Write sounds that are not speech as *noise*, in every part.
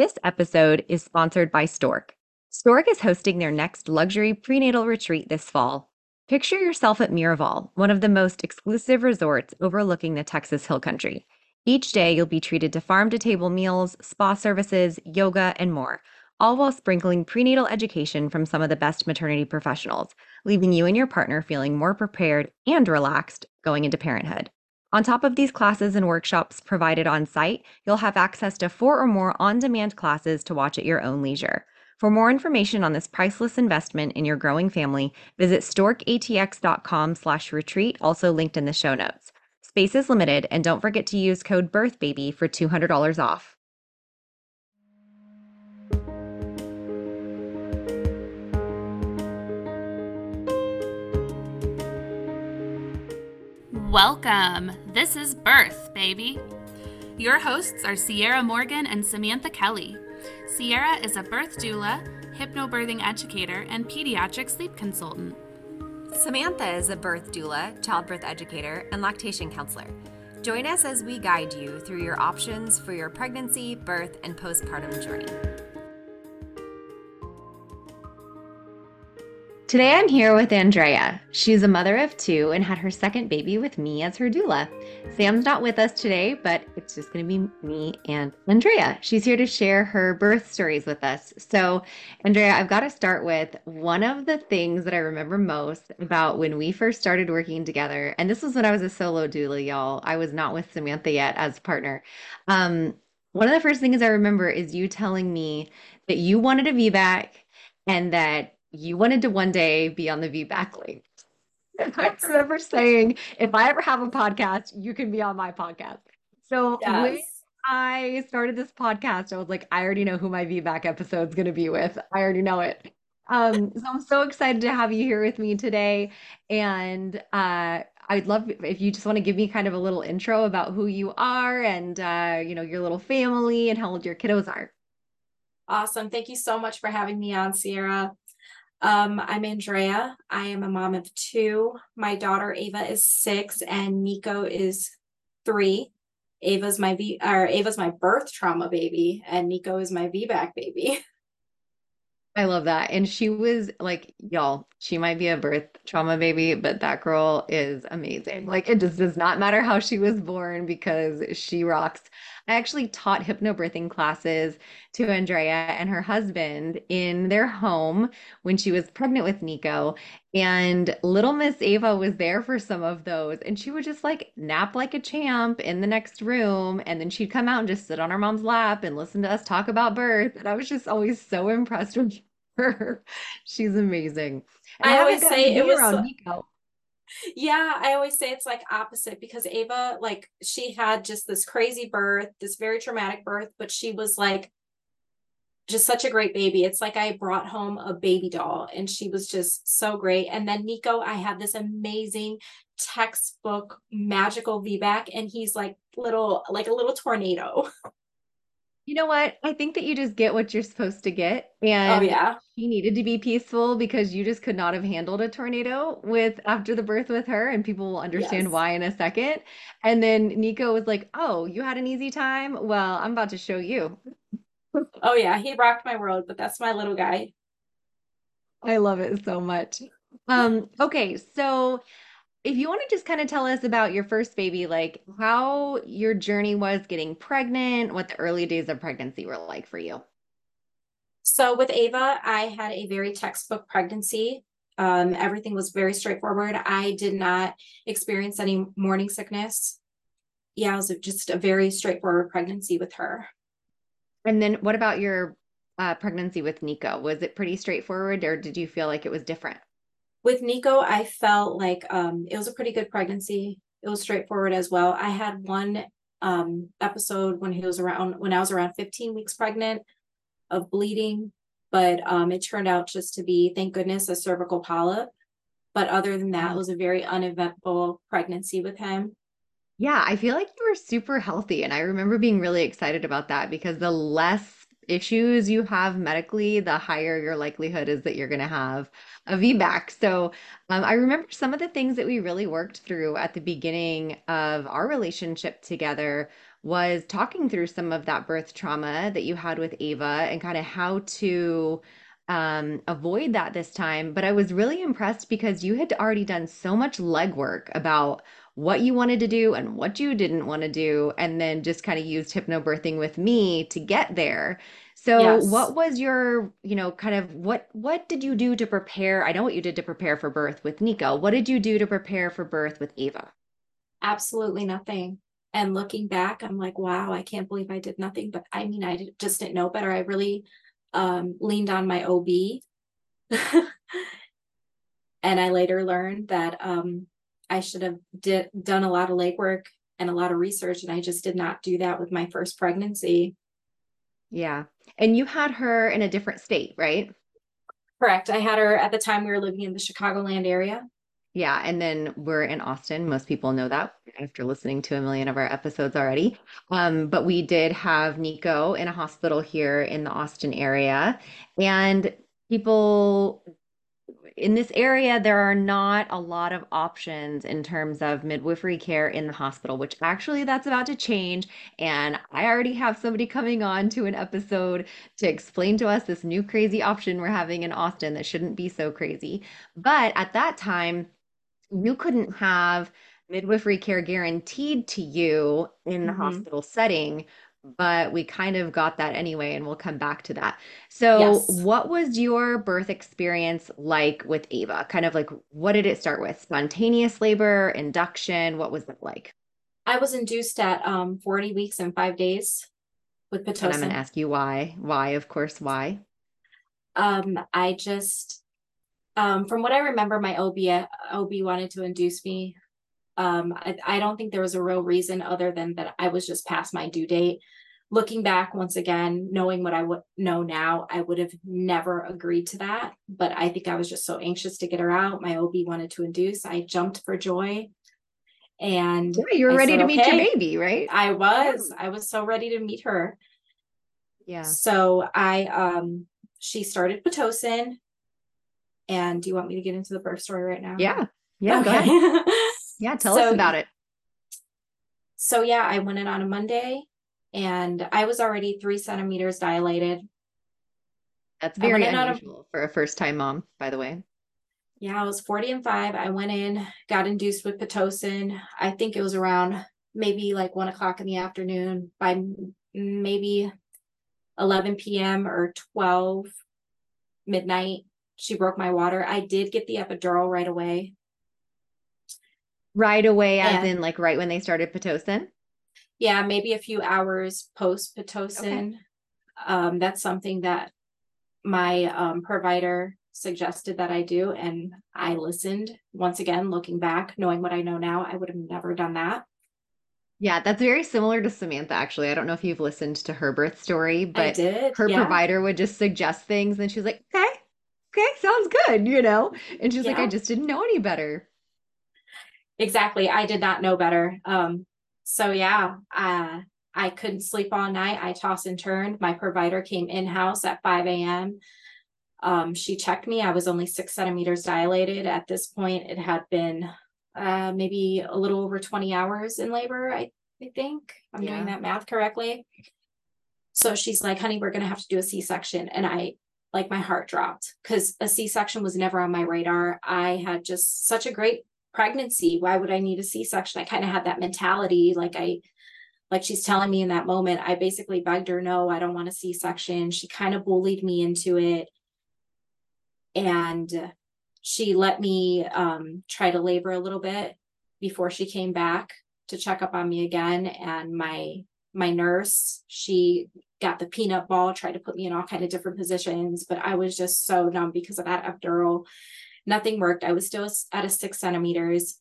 This episode is sponsored by Stork. Stork is hosting their next luxury prenatal retreat this fall. Picture yourself at Miraval, one of the most exclusive resorts overlooking the Texas Hill Country. Each day, you'll be treated to farm to table meals, spa services, yoga, and more, all while sprinkling prenatal education from some of the best maternity professionals, leaving you and your partner feeling more prepared and relaxed going into parenthood. On top of these classes and workshops provided on site, you'll have access to four or more on demand classes to watch at your own leisure. For more information on this priceless investment in your growing family, visit storkatx.com slash retreat, also linked in the show notes. Space is limited, and don't forget to use code BIRTHBABY for $200 off. Welcome. This is Birth, baby. Your hosts are Sierra Morgan and Samantha Kelly. Sierra is a birth doula, hypnobirthing educator, and pediatric sleep consultant. Samantha is a birth doula, childbirth educator, and lactation counselor. Join us as we guide you through your options for your pregnancy, birth, and postpartum journey. Today I'm here with Andrea. She's a mother of two and had her second baby with me as her doula. Sam's not with us today, but it's just going to be me and Andrea. She's here to share her birth stories with us. So, Andrea, I've got to start with one of the things that I remember most about when we first started working together. And this was when I was a solo doula, y'all. I was not with Samantha yet as partner. Um, one of the first things I remember is you telling me that you wanted a VBAC and that you wanted to one day be on the VBAC link. *laughs* I remember saying, if I ever have a podcast, you can be on my podcast. So yes. when I started this podcast, I was like, I already know who my VBAC episode is going to be with. I already know it. Um, so I'm so excited to have you here with me today. And uh, I'd love if you just want to give me kind of a little intro about who you are and uh, you know your little family and how old your kiddos are. Awesome. Thank you so much for having me on, Sierra. Um, I'm Andrea. I am a mom of two. My daughter Ava is six, and Nico is three. Ava's my V or Ava's my birth trauma baby, and Nico is my VBAC baby. *laughs* I love that. And she was like, y'all, she might be a birth trauma baby, but that girl is amazing. Like, it just does not matter how she was born because she rocks. I actually taught hypnobirthing classes to Andrea and her husband in their home when she was pregnant with Nico. And little Miss Ava was there for some of those. And she would just like nap like a champ in the next room. And then she'd come out and just sit on her mom's lap and listen to us talk about birth. And I was just always so impressed with *laughs* her. She's amazing. And I always say it was around Nico yeah, I always say it's like opposite because Ava, like, she had just this crazy birth, this very traumatic birth, but she was like just such a great baby. It's like I brought home a baby doll and she was just so great. And then Nico, I had this amazing textbook magical VBAC and he's like little like a little tornado. *laughs* You know what? I think that you just get what you're supposed to get. Oh, and oh, yeah. She needed to be peaceful because you just could not have handled a tornado with after the birth with her. And people will understand yes. why in a second. And then Nico was like, Oh, you had an easy time? Well, I'm about to show you. oh, yeah. He rocked my world, but that's my little guy. I love it so much. Um, okay, so if you want to just kind of tell us about your first baby, like how your journey was getting pregnant, what the early days of pregnancy were like for you. So with Ava, I had a very textbook pregnancy. Um, everything was very straightforward. I did not experience any morning sickness. Yeah, it was just a very straightforward pregnancy with her. And then what about your uh, pregnancy with Nico? Was it pretty straightforward or did you feel like it was different? With Nico, I felt like um, it was a pretty good pregnancy. It was straightforward as well. I had one um, episode when he was around when I was around 15 weeks pregnant of bleeding, but um, it turned out just to be, thank goodness, a cervical polyp. But other than that, it was a very uneventful pregnancy with him. Yeah, I feel like you were super healthy. And I remember being really excited about that because the less issues you have medically, the higher your likelihood is that you're going to have a VBAC. So um, I remember some of the things that we really worked through at the beginning of our relationship together was talking through some of that birth trauma that you had with Ava and kind of how to um, avoid that this time. But I was really impressed because you had already done so much legwork about what you wanted to do and what you didn't want to do, and then just kind of used hypnobirthing with me to get there. So Yes. what was your, you know, kind of what what did you do to prepare? I know what you did to prepare for birth with Nico. What did you do to prepare for birth with Ava? Absolutely nothing. And looking back, I'm like, wow, I can't believe I did nothing. But I mean, I did, just didn't know better. I really um, leaned on my OB. *laughs* and I later learned that um, I should have did, done a lot of legwork and a lot of research. And I just did not do that with my first pregnancy. Yeah. And you had her in a different state, right? Correct. I had her at the time we were living in the Chicagoland area. Yeah, and then we're in Austin. Most people know that after listening to a million of our episodes already. Um, but we did have Nico in a hospital here in the Austin area, and people in this area, there are not a lot of options in terms of midwifery care in the hospital, which actually that's about to change. And I already have somebody coming on to an episode to explain to us this new crazy option we're having in Austin that shouldn't be so crazy. But at that time, you couldn't have midwifery care guaranteed to you in the Mm-hmm. hospital setting, but we kind of got that anyway, and we'll come back to that. So, Yes. what was your birth experience like with Ava? Kind of like what did it start with? Spontaneous labor, induction? What was it like? I was induced at um, 40 weeks and five days with And I'm going to ask you why. Why, of course, why? Um, I just, um, from what I remember, my OB, OB wanted to induce me. Um, I, I don't think there was a real reason other than that I was just past my due date. Looking back once again, knowing what I would know now, I would have never agreed to that. But I think I was just so anxious to get her out. My OB wanted to induce. I jumped for joy. And Yeah, you were I ready said, to meet your baby, right? I was, I was so ready to meet her. Yeah. So I um she started Pitocin. And do you want me to get into the birth story right now? Yeah. Yeah. Okay. *laughs* Yeah. Tell us about it. so yeah, I went in on a Monday and I was already three centimeters dilated. That's very on a- unusual for a first time mom, by the way. Yeah, I was 40 and five. I went in, got induced with Pitocin. I think it was around maybe like one o'clock in the afternoon by maybe 11 p.m. or 12 midnight. She broke my water. I did get the epidural right away. Right away, as And- in like right when they started Pitocin. Yeah, maybe a few hours post Pitocin. Um, that's something that my um, provider suggested that I do, and I listened. Once again, looking back, knowing what I know now, I would have never done that. Yeah, that's very similar to Samantha, actually. I don't know if you've listened to her birth story, but did. her yeah. provider would just suggest things and she's like, okay, okay, sounds good, you know? And she's like, I just didn't know any better. Exactly. I did not know better. Um, so yeah, uh, I couldn't sleep all night. I tossed and turned. My provider came in house at 5 a.m. Um, she checked me. I was only six centimeters dilated. At this point, it had been uh, maybe a little over 20 hours in labor, I, I think. I'm Yeah. doing that math correctly. So she's like, honey, we're going to have to do a C section. And I, like, my heart dropped because a C section was never on my radar. I had just such a great pregnancy. Why would I need a C section? I kind of had that mentality. Like, I, like she's telling me in that moment, I basically begged her, no, I don't want a C section. She kind of bullied me into it. And she let me um, try to labor a little bit before she came back to check up on me again. And my my nurse, she got the peanut ball, tried to put me in all kind of different positions, but I was just so numb because of that epidural. Nothing worked. I was still at a six centimeters.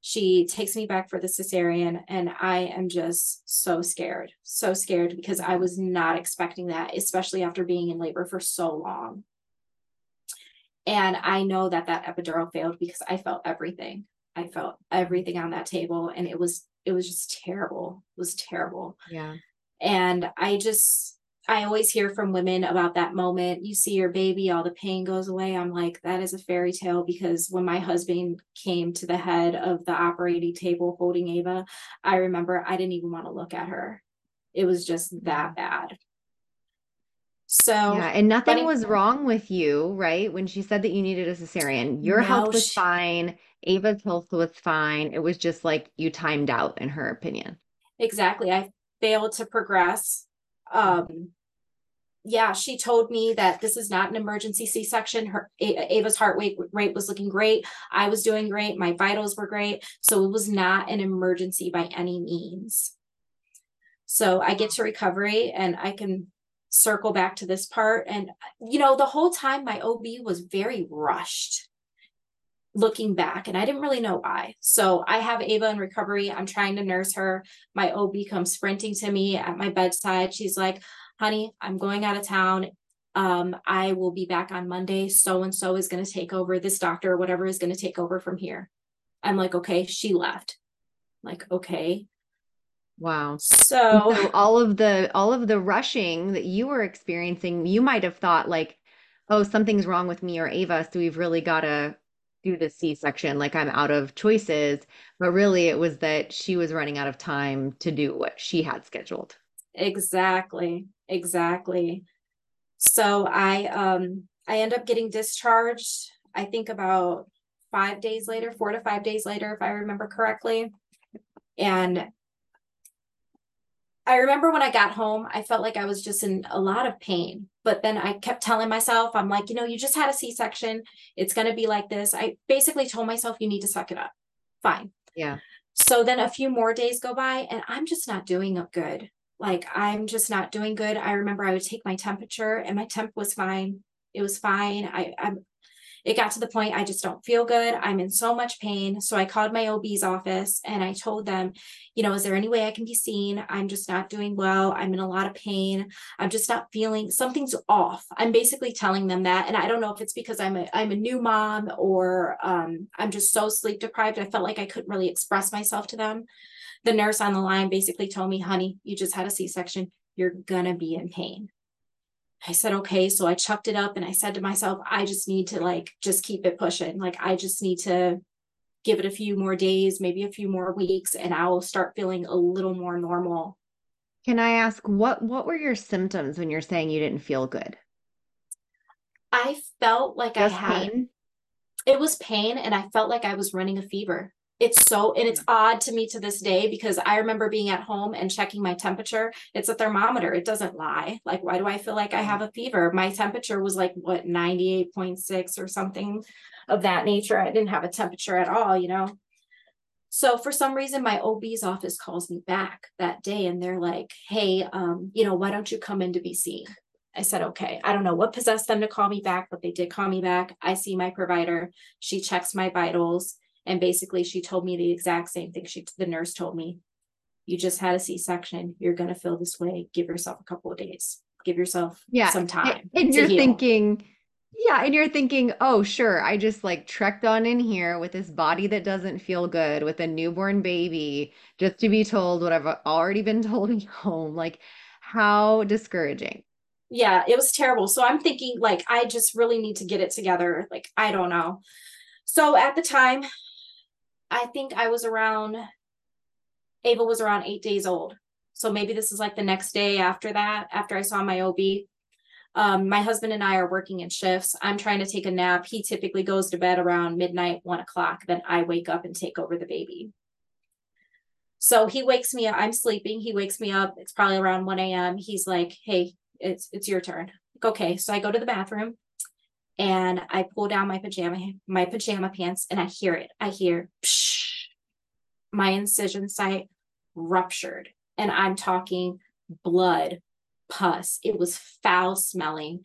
She takes me back for the cesarean, and I am just so scared, so scared because I was not expecting that, especially after being in labor for so long. And I know that that epidural failed because I felt everything. I felt everything on that table, and it was it was just terrible. It was terrible Yeah. and i just I always hear from women about that moment. You see your baby, all the pain goes away. I'm like, that is a fairy tale because when my husband came to the head of the operating table holding Ava, I remember I didn't even want to look at her. It was just that mm-hmm. bad. So yeah, and nothing was wrong with you, right? When she said that you needed a cesarean, your no, health was she, fine. Ava's health was fine. It was just like you timed out, in her opinion. Exactly. I failed to progress. Um, yeah, she told me that this is not an emergency C-section. Her Ava's heart rate rate was looking great. I was doing great. My vitals were great. So it was not an emergency by any means. So I get to recovery and I can circle back to this part. And, you know, the whole time my OB was very rushed looking back, and I didn't really know why. So I have Ava in recovery. I'm trying to nurse her. My OB comes sprinting to me at my bedside. She's like, honey, I'm going out of town. Um, I will be back on Monday. So and so is going to take over. This doctor or whatever is going to take over from here. I'm like, okay, she left. I'm like, okay. Wow. So, so all of the all of the rushing that you were experiencing, you might have thought like, oh, something's wrong with me or Ava, so we've really got to do the C-section, like I'm out of choices. But really it was that she was running out of time to do what she had scheduled. Exactly. Exactly. So I um I end up getting discharged, I think about five days later, four to five days later, if I remember correctly. And I remember when I got home, I felt like I was just in a lot of pain. But then I kept telling myself, I'm like, you know, you just had a C section. It's going to be like this. I basically told myself, you need to suck it up. Fine. Yeah. So then a few more days go by and I'm just not doing good. Like I'm just not doing good. I remember I would take my temperature and my temp was fine. It was fine. I, I'm it got to the point I just don't feel good. I'm in so much pain. So I called my OB's office and I told them, you know, is there any way I can be seen? I'm just not doing well. I'm in a lot of pain. I'm just not feeling something's off. I'm basically telling them that. And I don't know if it's because I'm a I'm a new mom or um, I'm just so sleep deprived. I felt like I couldn't really express myself to them. The nurse on the line basically told me, honey, you just had a C-section. You're gonna be in pain. I said, okay. So I chucked it up and I said to myself, I just need to like just keep it pushing. Like I just need to give it a few more days, maybe a few more weeks, and I will start feeling a little more normal. Can I ask what what were your symptoms when you're saying you didn't feel good? I felt like just I had pain? it was pain and I felt like I was running a fever it's so and it's odd to me to this day because I remember being at home and checking my temperature. It's a thermometer. It doesn't lie. Like why do I feel like I have a fever? My temperature was like what 98.6 or something of that nature. I didn't have a temperature at all, you know. So for some reason my OB's office calls me back that day and they're like, "Hey, um, you know, why don't you come in to be seen?" I said, okay. I don't know what possessed them to call me back, but they did call me back. I see my provider. She checks my vitals. And basically, she told me the exact same thing. She, the nurse told me, you just had a C-section. You're going to feel this way. Give yourself a couple of days. Give yourself yeah. some time. And you're heal. thinking, yeah. And you're thinking, oh, sure. I just like trekked on in here with this body that doesn't feel good with a newborn baby just to be told what I've already been *laughs* told at home. Like, how discouraging. Yeah, it was terrible. So I'm thinking, like, I just really need to get it together. Like, I don't know. So at the time, I think I was around, Ava was around eight days old. So maybe this is like the next day after that, after I saw my OB. Um, my husband and I are working in shifts. I'm trying to take a nap. He typically goes to bed around midnight, one o'clock. Then I wake up and take over the baby. So he wakes me up. I'm sleeping. He wakes me up. It's probably around 1 a.m. He's like, Hey, it's it's your turn. Like, okay. So I go to the bathroom and I pull down my pajama my pajama pants and I hear it. I hear psh, my incision site ruptured and I'm talking blood, pus. It was foul smelling.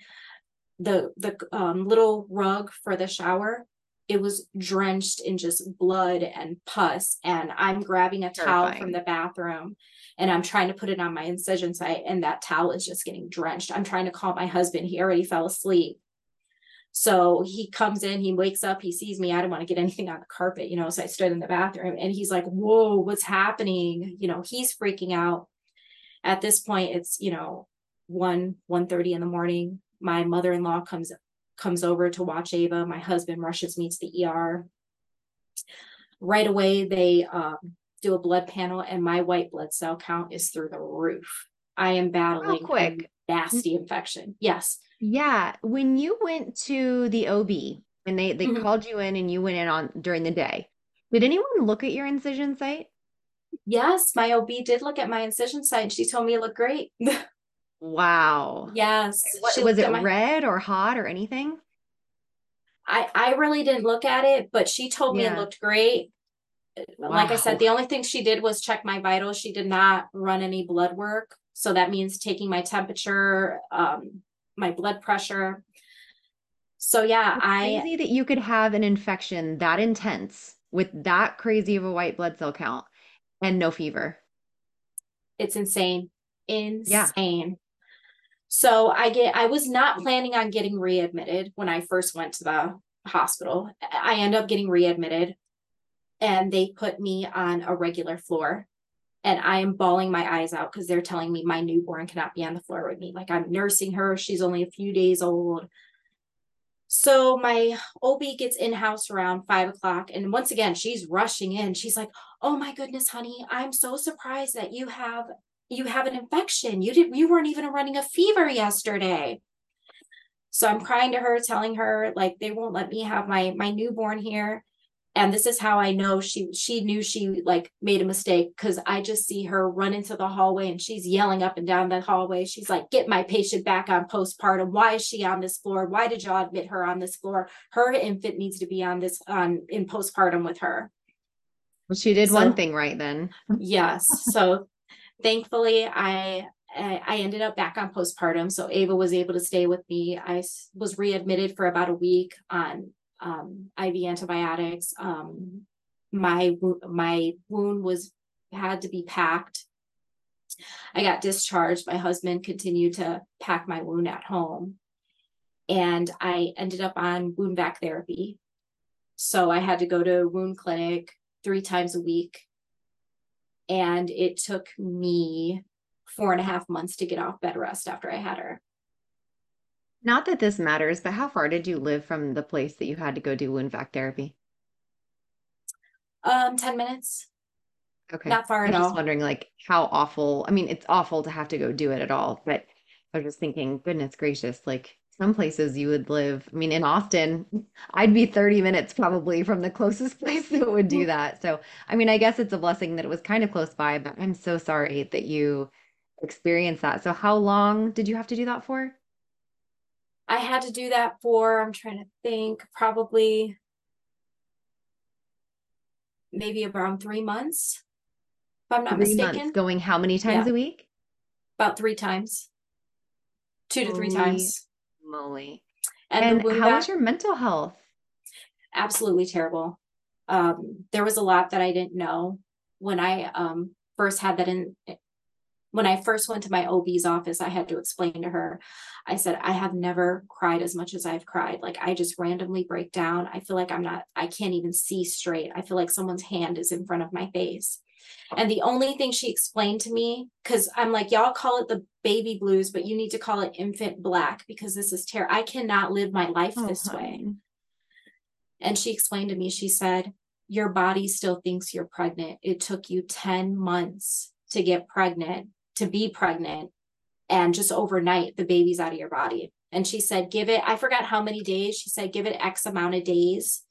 The the um, little rug for the shower it was drenched in just blood and pus and i'm grabbing a Terrifying. towel from the bathroom and i'm trying to put it on my incision site and that towel is just getting drenched i'm trying to call my husband he already fell asleep so he comes in, he wakes up, he sees me. I don't want to get anything on the carpet, you know. So I stood in the bathroom and he's like, Whoa, what's happening? You know, he's freaking out. At this point, it's, you know, 1 1 30 in the morning my mother-in-law comes comes over to watch ava my husband rushes me to the er right away they um, do a blood panel and my white blood cell count is through the roof i am battling Real quick nasty infection yes yeah when you went to the ob and they they mm-hmm. called you in and you went in on during the day did anyone look at your incision site Yes, my OB did look at my incision site and she told me it looked great. *laughs* wow. Yes. What, was it my... red or hot or anything? I I really didn't look at it, but she told me it looked great. Like I said, the only thing she did was check my vitals. She did not run any blood work. So that means taking my temperature, um, my blood pressure. So yeah, it's I crazy that you could have an infection that intense with that crazy of a white blood cell count and no fever. It's insane. Insane. Yeah. So I get I was not planning on getting readmitted when I first went to the hospital. I end up getting readmitted and they put me on a regular floor and I am bawling my eyes out because they're telling me my newborn cannot be on the floor with me. Like I'm nursing her. She's only a few days old. So my OB gets in house around five o'clock. And once again, she's rushing in. She's like, Oh my goodness, honey, I'm so surprised that you have you have an infection. You didn't you weren't even running a fever yesterday. So I'm crying to her, telling her like they won't let me have my my newborn here and this is how i know she she knew she like made a mistake because i just see her run into the hallway and she's yelling up and down the hallway. She's like get my patient back on postpartum. Why is she on this floor? Why did y'all admit her on this floor? Her infant needs to be on this on in postpartum with her. Well she did so, one thing right then. Yes. So thankfully i I ended up back on postpartum. So Ava was able to stay with me. I was readmitted for about a week on um, IV antibiotics. Um, my my wound was had to be packed. I got discharged. My husband continued to pack my wound at home, and I ended up on wound vac therapy. So I had to go to a wound clinic three times a week, and it took me four and a half months to get off bed rest after I had her. Not that this matters, but how far did you live from the place that you had to go do wound vac therapy? Um, 10 minutes. Okay. Not far at all. I was just wondering like how awful. I mean, it's awful to have to go do it at all, but I was just thinking, goodness gracious, like some places you would live. I mean, in Austin, I'd be 30 minutes probably from the closest *laughs* place that would do that. So, I mean, I guess it's a blessing that it was kind of close by, but I'm so sorry that you experienced that. So, how long did you have to do that for? I had to do that for, I'm trying to think, probably maybe around three months, if I'm not three mistaken. Months, going how many times yeah. a week? About three times, two to three times. Moly. And, and how was your mental health? Absolutely terrible. Um, there was a lot that I didn't know when I um, first had that in when I first went to my OB's office, I had to explain to her, I said, I have never cried as much as I've cried. Like I just randomly break down. I feel like I'm not, I can't even see straight. I feel like someone's hand is in front of my face. And the only thing she explained to me, because I'm like, y'all call it the baby blues, but you need to call it infant black because this is terrible. I cannot live my life oh, this honey. way. And she explained to me, she said, Your body still thinks you're pregnant. It took you 10 months to get pregnant to be pregnant and just overnight the baby's out of your body. And she said, give it, I forgot how many days. She said, give it X amount of days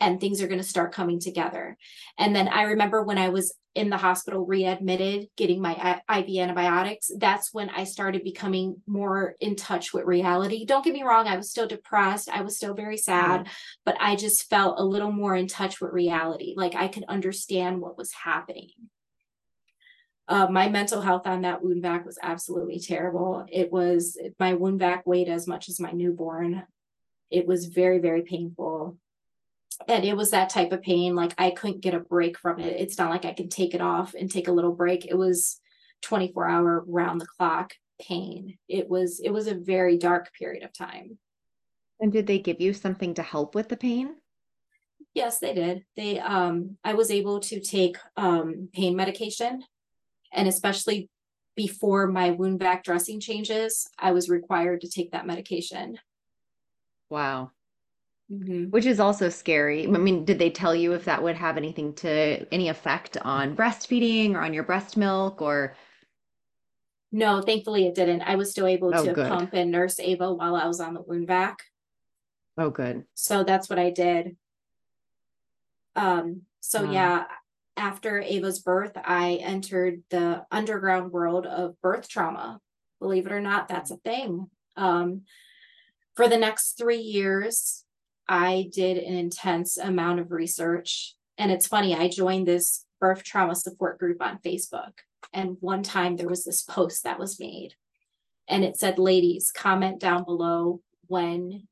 and things are going to start coming together. And then I remember when I was in the hospital readmitted getting my IV antibiotics, that's when I started becoming more in touch with reality. Don't get me wrong, I was still depressed, I was still very sad, mm-hmm. but I just felt a little more in touch with reality. Like I could understand what was happening. Uh, my mental health on that wound vac was absolutely terrible. It was my wound vac weighed as much as my newborn. It was very, very painful. And it was that type of pain, like I couldn't get a break from it. It's not like I can take it off and take a little break. It was 24 hour round the clock pain. It was it was a very dark period of time. And did they give you something to help with the pain? Yes, they did. They um I was able to take um pain medication and especially before my wound vac dressing changes, I was required to take that medication. Wow. Mm-hmm. Which is also scary. I mean, did they tell you if that would have anything to any effect on breastfeeding or on your breast milk or? No, thankfully it didn't. I was still able oh, to good. pump and nurse Ava while I was on the wound vac. Oh, good. So that's what I did. Um, so wow. yeah, after Ava's birth, I entered the underground world of birth trauma. Believe it or not, that's a thing. Um, for the next three years, I did an intense amount of research. And it's funny, I joined this birth trauma support group on Facebook. And one time there was this post that was made, and it said, Ladies, comment down below when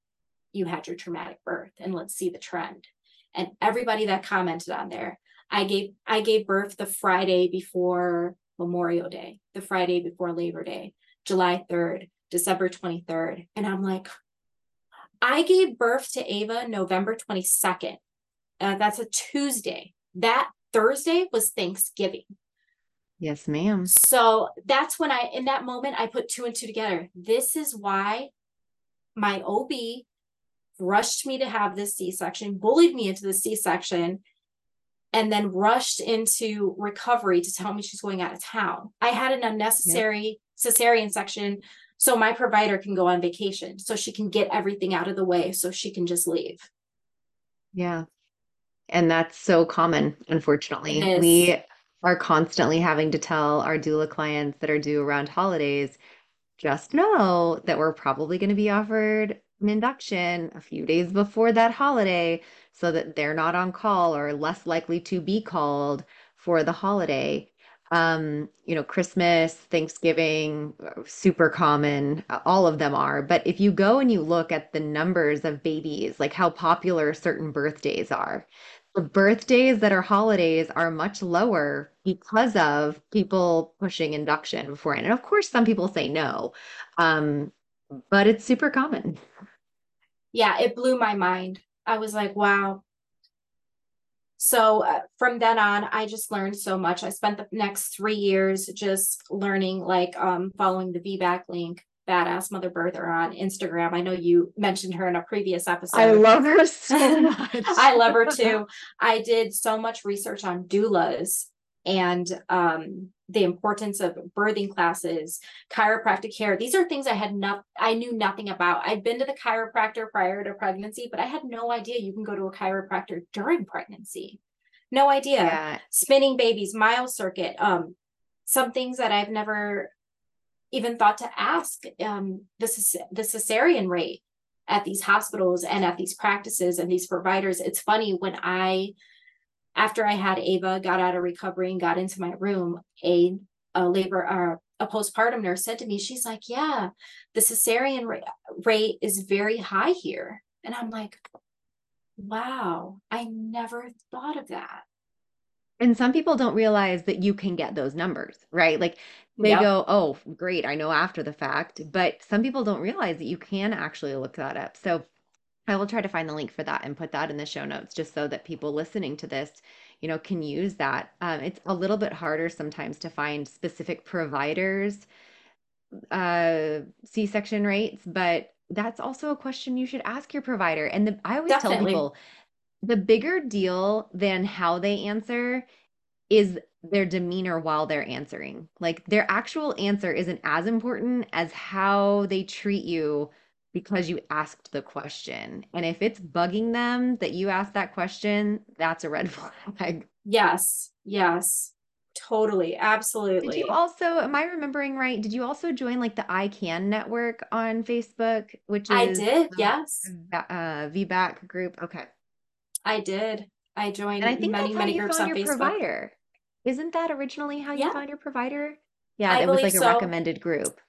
you had your traumatic birth, and let's see the trend. And everybody that commented on there, I gave I gave birth the Friday before Memorial Day, the Friday before Labor Day, July 3rd, December 23rd. And I'm like, I gave birth to Ava November 22nd. Uh, that's a Tuesday. That Thursday was Thanksgiving. Yes, ma'am. So that's when I, in that moment, I put two and two together. This is why my OB rushed me to have this C section, bullied me into the C section, and then rushed into recovery to tell me she's going out of town. I had an unnecessary cesarean section so my provider can go on vacation so she can get everything out of the way so she can just leave. Yeah. And that's so common unfortunately. We are constantly having to tell our doula clients that are due around holidays just know that we're probably going to be offered an induction a few days before that holiday so that they're not on call or less likely to be called for the holiday um, you know, Christmas, Thanksgiving, super common. All of them are. But if you go and you look at the numbers of babies, like how popular certain birthdays are, the birthdays that are holidays are much lower because of people pushing induction beforehand. And of course, some people say no, um, but it's super common. Yeah, it blew my mind. I was like, wow, so uh, from then on i just learned so much. I spent the next three years just learning like um, following the vbac link badass mother birther on instagram. I know you mentioned her in a previous episode. I love her so much *laughs* i love her too. I did so much research on doulas and um, the importance of birthing classes, chiropractic care. These are things I had not, I knew nothing about. I'd been to the chiropractor prior to pregnancy, but I had no idea you can go to a chiropractor during pregnancy. No idea. Yeah. Spinning babies, Miles Circuit, um, some things that I've never even thought to ask. Um, the the cesarean rate at these hospitals and at these practices and these providers. It's funny when I after I had Ava, got out of recovery and got into my room, a, a labor uh, a postpartum nurse said to me, she's like, yeah, the cesarean ra- rate is very high here. And I'm like, wow, I never thought of that. And some people don't realize that you can get those numbers, right? Like they yep. go, oh, great, I know after the fact. But some people don't realize that you can actually look that up. So I will try to find the link for that and put that in the show notes just so that people listening to this, you know, can use that. Um, it's a little bit harder sometimes to find specific providers uh, C-section rates, but that's also a question you should ask your provider. And the, I always Definitely. tell people the bigger deal than how they answer is their demeanor while they're answering. Like their actual answer isn't as important as how they treat you because you asked the question. And if it's bugging them that you asked that question, that's a red *laughs* flag. Yes. Yes. Totally. Absolutely. Did you also, am I remembering right? Did you also join like the ICAN network on Facebook, which is I did, yes. Uh, VBAC group. Okay. I did. I joined and I think many, many groups on Facebook. Provider. Isn't that originally how you yeah. found your provider? Yeah, it was like a so. recommended group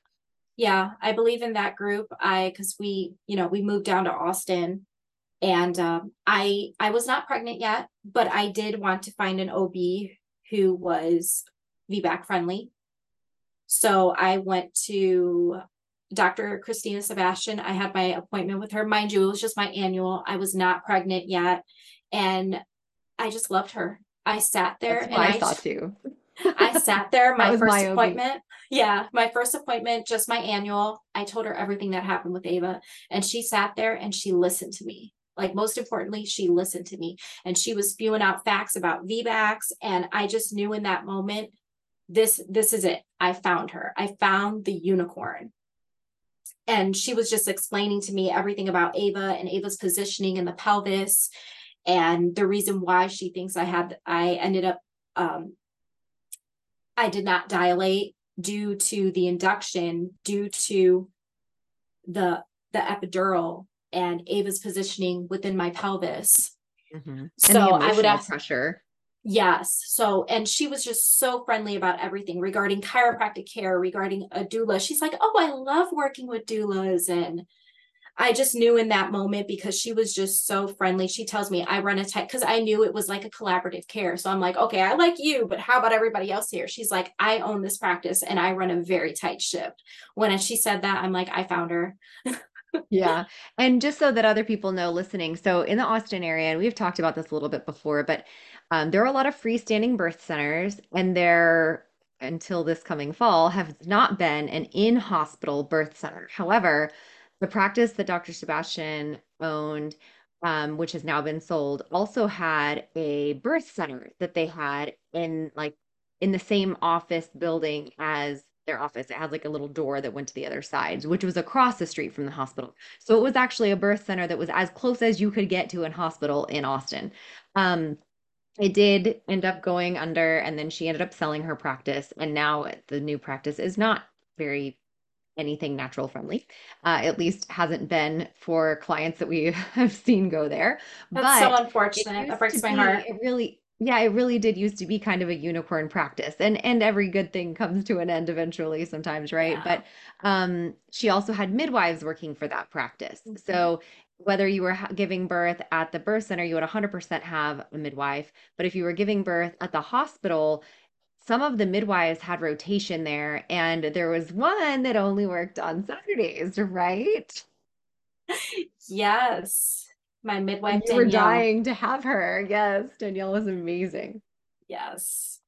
yeah i believe in that group. I because we you know we moved down to austin and um, i i was not pregnant yet but i did want to find an ob who was vbac friendly. So i went to dr christina sebastian. I had my appointment with her. Mind you it was just my annual. I was not pregnant yet and i just loved her. I sat there That's and i thought too I sat there, *laughs* my first my appointment. Yeah, my first appointment, just my annual. I told her everything that happened with Ava, and she sat there and she listened to me. Like most importantly, she listened to me and she was spewing out facts about VBACs. And I just knew in that moment, this this is it. I found her. I found the unicorn. And she was just explaining to me everything about Ava and Ava's positioning in the pelvis and the reason why she thinks I had I ended up um I did not dilate due to the induction due to the the epidural and Ava's positioning within my pelvis. Mm-hmm. So I would ask pressure. Yes. So, and she was just so friendly about everything regarding chiropractic care, regarding a doula. She's like, Oh, I love working with doulas. And I just knew in that moment because she was just so friendly. She tells me I run a tight because I knew it was like a collaborative care. So I'm like, okay, I like you, but how about everybody else here? She's like, I own this practice and I run a very tight ship. When she said that, I'm like, I found her. *laughs* yeah. And just so that other people know listening, so in the Austin area, and we've talked about this a little bit before, but um, there are a lot of freestanding birth centers, and there, until this coming fall, have not been an in hospital birth center. However, the practice that Dr. Sebastian owned, um, which has now been sold, also had a birth center that they had in like in the same office building as their office. It had like a little door that went to the other side, which was across the street from the hospital. So it was actually a birth center that was as close as you could get to a hospital in Austin. Um, it did end up going under and then she ended up selling her practice and now the new practice is not very anything natural friendly uh, at least hasn't been for clients that we *laughs* have seen go there that's but so unfortunate that breaks my be, heart it really yeah it really did used to be kind of a unicorn practice and and every good thing comes to an end eventually sometimes right yeah. but um she also had midwives working for that practice mm-hmm. so whether you were giving birth at the birth center, you would 100% have a midwife. But if you were giving birth at the hospital, some of the midwives had rotation there, and there was one that only worked on Saturdays, right? Yes. My midwife, you were dying to have her. Yes. Danielle was amazing. Yes.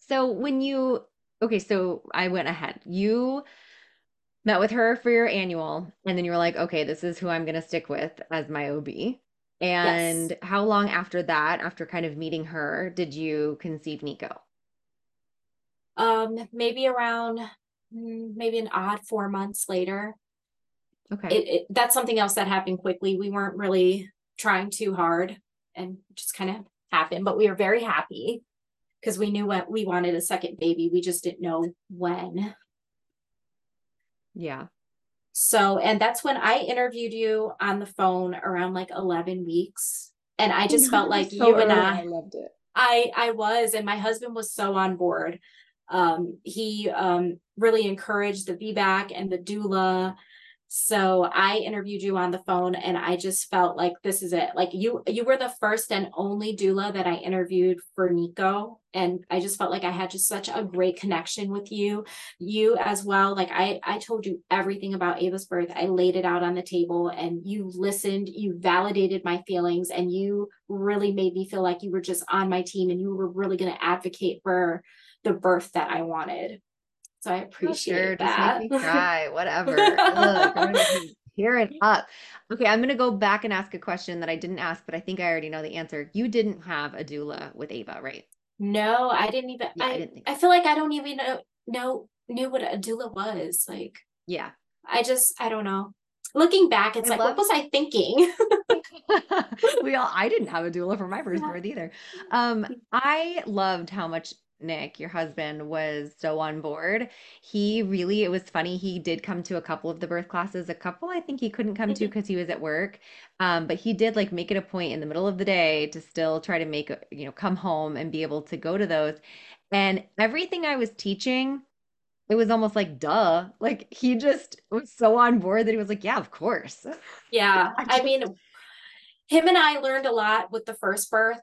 So when you, okay, so I went ahead. You met with her for your annual and then you were like okay this is who i'm going to stick with as my ob and yes. how long after that after kind of meeting her did you conceive nico um maybe around mm, maybe an odd four months later okay it, it, that's something else that happened quickly we weren't really trying too hard and just kind of happened but we were very happy because we knew what we wanted a second baby we just didn't know when yeah. So, and that's when I interviewed you on the phone around like 11 weeks. And I just *laughs* felt like so you and I, I loved it. I, I was, and my husband was so on board. Um, he um, really encouraged the VBAC and the doula so I interviewed you on the phone and I just felt like this is it. Like you you were the first and only doula that I interviewed for Nico and I just felt like I had just such a great connection with you. You as well. Like I I told you everything about Ava's birth. I laid it out on the table and you listened, you validated my feelings and you really made me feel like you were just on my team and you were really going to advocate for the birth that I wanted. So I appreciate oh, sure. that. Just make me *laughs* cry, whatever. Look, *laughs* tear it up. Okay, I'm gonna go back and ask a question that I didn't ask, but I think I already know the answer. You didn't have a doula with Ava, right? No, I didn't even. Yeah, I, I, didn't I feel like I don't even know, know knew what a doula was. Like, yeah, I just I don't know. Looking back, it's I like, love- what was I thinking? *laughs* we all I didn't have a doula for my first yeah. birth either. Um, I loved how much Nick, your husband, was so on board. He really, it was funny. He did come to a couple of the birth classes. A couple, I think he couldn't come to because mm-hmm. he was at work. Um, but he did like make it a point in the middle of the day to still try to make, you know, come home and be able to go to those. And everything I was teaching, it was almost like duh. Like he just was so on board that he was like, yeah, of course. Yeah. *laughs* I mean, him and I learned a lot with the first birth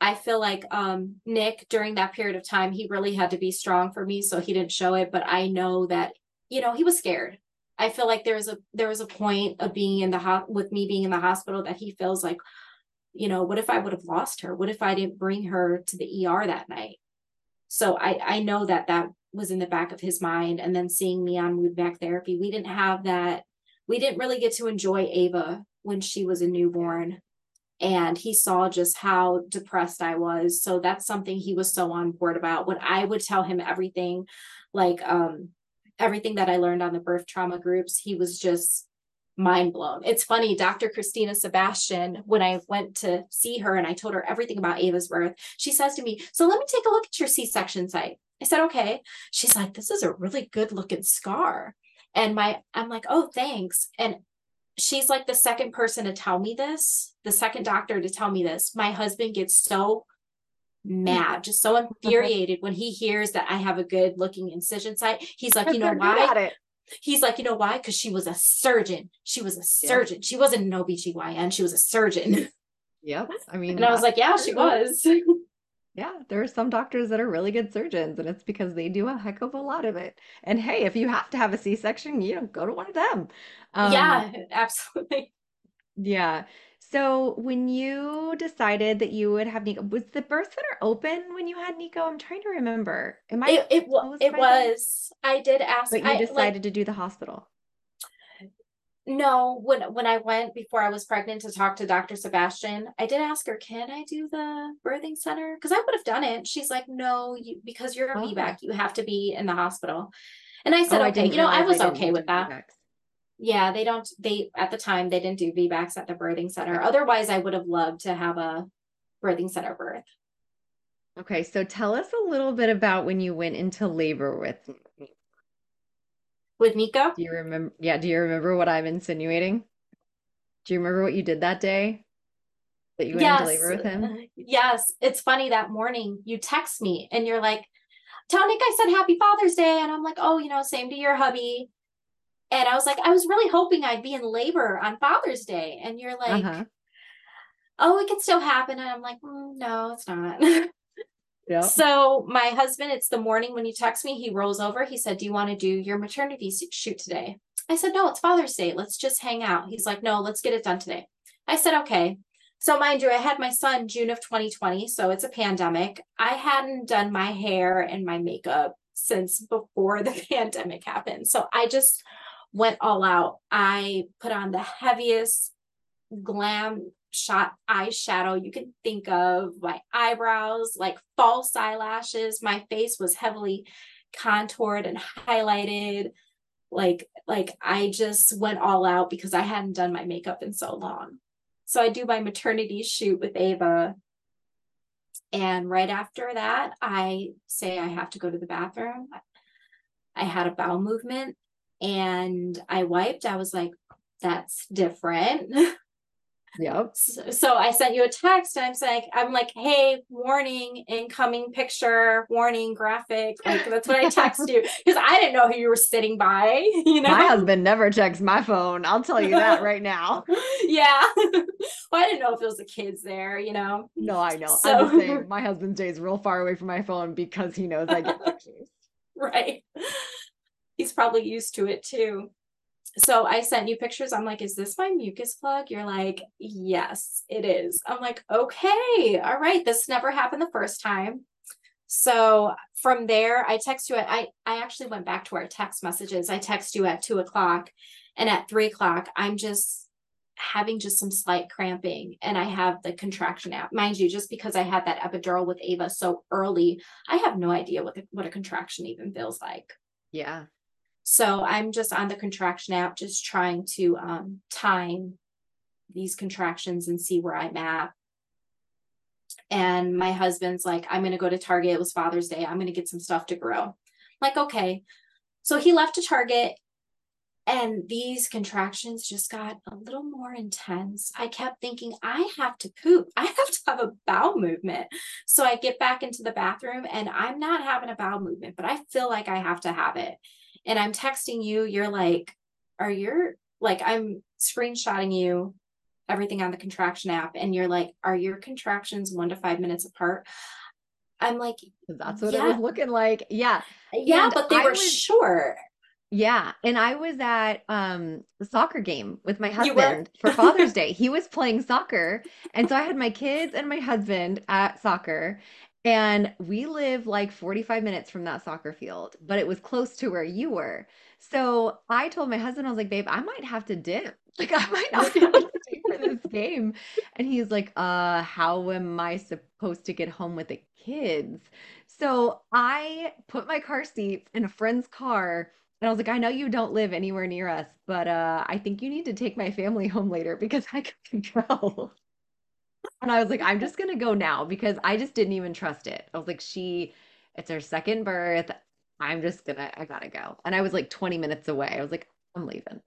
I feel like um, Nick during that period of time he really had to be strong for me, so he didn't show it. But I know that you know he was scared. I feel like there was a there was a point of being in the ho- with me being in the hospital that he feels like, you know, what if I would have lost her? What if I didn't bring her to the ER that night? So I I know that that was in the back of his mind. And then seeing me on wound vac therapy, we didn't have that. We didn't really get to enjoy Ava when she was a newborn. And he saw just how depressed I was. So that's something he was so on board about. When I would tell him everything, like um everything that I learned on the birth trauma groups, he was just mind blown. It's funny, Dr. Christina Sebastian, when I went to see her and I told her everything about Ava's birth, she says to me, So let me take a look at your C section site. I said, Okay. She's like, This is a really good looking scar. And my, I'm like, Oh, thanks. And she's like the second person to tell me this, the second doctor to tell me this. My husband gets so mad, just so *laughs* uh-huh. infuriated when he hears that I have a good looking incision site. He's like, you know why? He's like, you know why? Because she was a surgeon. She was a surgeon. Yeah. She wasn't an OBGYN. She was a surgeon. Yep. I *laughs* mean, and I was uh, like, yeah, she was. *laughs* Yeah, there are some doctors that are really good surgeons, and it's because they do a heck of a lot of it. And hey, if you have to have a C-section, you know, go to one of them. Um, yeah, *laughs* absolutely. Yeah. So when you decided that you would have Nico, was the birth center open when you had Nico? I'm trying to remember. Am I? It, it, it was. I did ask. But you I, decided like, to do the hospital. No, when when I went before I was pregnant to talk to Dr. Sebastian, I did ask her, "Can I do the birthing center?" Because I would have done it. She's like, "No, you because you're a oh. VBAC, you have to be in the hospital." And I said, oh, "Okay, I you know, I was okay with that." VBACs. Yeah, they don't. They at the time they didn't do VBACs at the birthing center. Otherwise, I would have loved to have a birthing center birth. Okay, so tell us a little bit about when you went into labor with with Nico. Do you remember? Yeah. Do you remember what I'm insinuating? Do you remember what you did that day that you went yes. into labor with him? Yes. It's funny that morning you text me and you're like, tell Nick I said happy Father's Day. And I'm like, oh, you know, same to your hubby. And I was like, I was really hoping I'd be in labor on Father's Day. And you're like, uh-huh. oh, it can still happen. And I'm like, mm, no, it's not. *laughs* Yeah. So my husband, it's the morning when he texts me, he rolls over. He said, Do you want to do your maternity shoot today? I said, No, it's Father's Day. Let's just hang out. He's like, No, let's get it done today. I said, Okay. So mind you, I had my son June of 2020, so it's a pandemic. I hadn't done my hair and my makeup since before *laughs* the pandemic happened. So I just went all out. I put on the heaviest glam shot eyeshadow you can think of, my eyebrows, like false eyelashes. My face was heavily contoured and highlighted. Like, like I just went all out because I hadn't done my makeup in so long. So I do my maternity shoot with Ava. And right after that, I say I have to go to the bathroom. I had a bowel movement and I wiped. I was like, that's different. *laughs* Yep. So, so, I sent you a text and I'm saying, I'm like, hey, warning, incoming picture, warning, graphic. *laughs* Like that's what I text you because I didn't know who you were sitting by. *laughs* You know, my husband never checks my phone. I'll tell you that right now. *laughs* yeah. well, I didn't know if it was the kids there, you know. No, I know. So... I'm same. My husband stays real far away from my phone because he knows I get pictures. right. He's probably used to it too so I sent you pictures. I'm like, is this my mucus plug? You're like, yes, it is. I'm like, okay, all right. This never happened the first time. So from there, I text you at I I actually went back to our text messages. I text you at two o'clock and at three o'clock, I'm just having just some slight cramping and I have the contraction app. Mind you, just because I had that epidural with Ava so early, I have no idea what the, what a contraction even feels like. Yeah. So I'm just on the contraction app, just trying to um, time these contractions and see where I'm at. And my husband's like, I'm going to go to Target. It was Father's Day. I'm going to get some stuff to grow. I'm like, okay. So he left to Target and these contractions just got a little more intense. I kept thinking, I have to poop. I have to have a bowel movement. So I get back into the bathroom and I'm not having a bowel movement, but I feel like I have to have it and I'm texting you, you're like, are your like I'm screenshotting you everything on the contraction app and you're like, are your contractions one to five minutes apart? I'm like, that's what yeah. it was looking like. Yeah. Yeah, and but they I were was, short. Yeah. And I was at um the soccer game with my husband for Father's Day. He was playing soccer. And so I had my kids and my husband at soccer And we live like 45 minutes from that soccer field, but it was close to where you were. So I told my husband, I was like, babe, I might have to dip. *laughs* Like I might not be able to stay for this game. And he's like, uh, how am I supposed to get home with the kids? So I put my car seat in a friend's car and I was like, I know you don't live anywhere near us, but uh, I think you need to take my family home later because I can go. And I was like, I'm just gonna go now because I just didn't even trust it. I was like, she, it's her second birth. I'm just gonna, I gotta go. And I was like 20 minutes away. I was like, I'm leaving.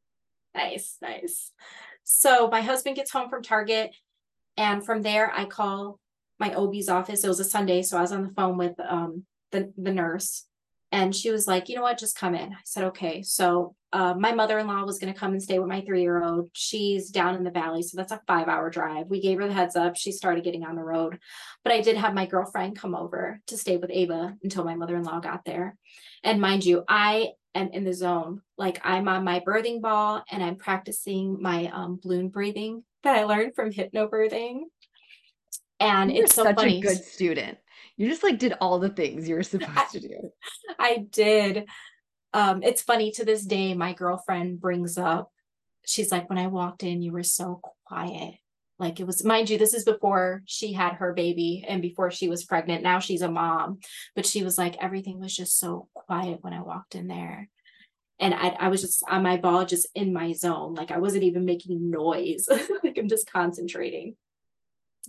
Nice, nice. So my husband gets home from Target, and from there I call my OB's office. It was a Sunday, so I was on the phone with um the the nurse, and she was like, you know what, just come in. I said, okay. So uh, my mother-in-law was going to come and stay with my three-year-old. She's down in the valley, so that's a five-hour drive. We gave her the heads up. She started getting on the road, but I did have my girlfriend come over to stay with Ava until my mother-in-law got there. And mind you, I am in the zone. Like I'm on my birthing ball and I'm practicing my um, balloon breathing that I learned from hypnobirthing. And You're it's so such funny. a good student. You just like did all the things you were *laughs* supposed to do. I did. Um, it's funny to this day, my girlfriend brings up, she's like, when I walked in, you were so quiet. Like it was, mind you, this is before she had her baby and before she was pregnant. Now she's a mom, but she was like, everything was just so quiet when I walked in there. And I, I was just on my ball, just in my zone. Like I wasn't even making noise. *laughs* like I'm just concentrating.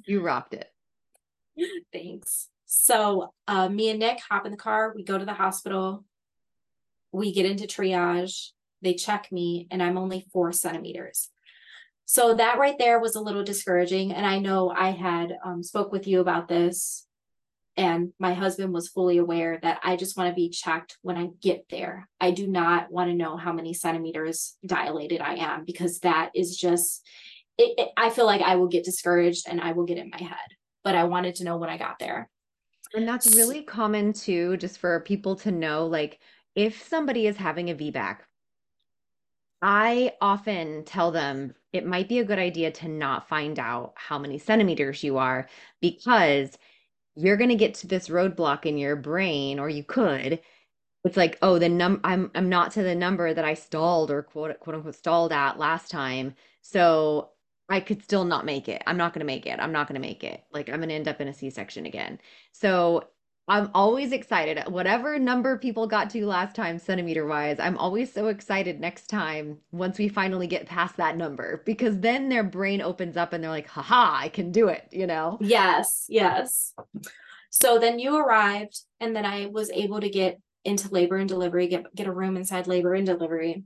You rocked it. Thanks. So uh, me and Nick hop in the car. We go to the hospital. We get into triage. They check me, and I'm only four centimeters. So that right there was a little discouraging. And I know I had um, spoke with you about this, and my husband was fully aware that I just want to be checked when I get there. I do not want to know how many centimeters dilated I am because that is just. It, it, I feel like I will get discouraged and I will get in my head. But I wanted to know when I got there. And that's really common too, just for people to know like if somebody is having a VBAC, I often tell them it might be a good idea to not find out how many centimeters you are because you're going to get to this roadblock in your brain, or you could. It's like, oh, the num I'm I'm not to the number that I stalled or quote quote unquote stalled at last time. So I could still not make it. I'm not going to make it. I'm not going to make it. Like I'm going to end up in a C-section again. So I'm always excited. Whatever number people got to last time, centimeter wise, I'm always so excited next time once we finally get past that number because then their brain opens up and they're like, haha, I can do it, you know? Yes, yes. So then you arrived, and then I was able to get into labor and delivery, get, get a room inside labor and delivery.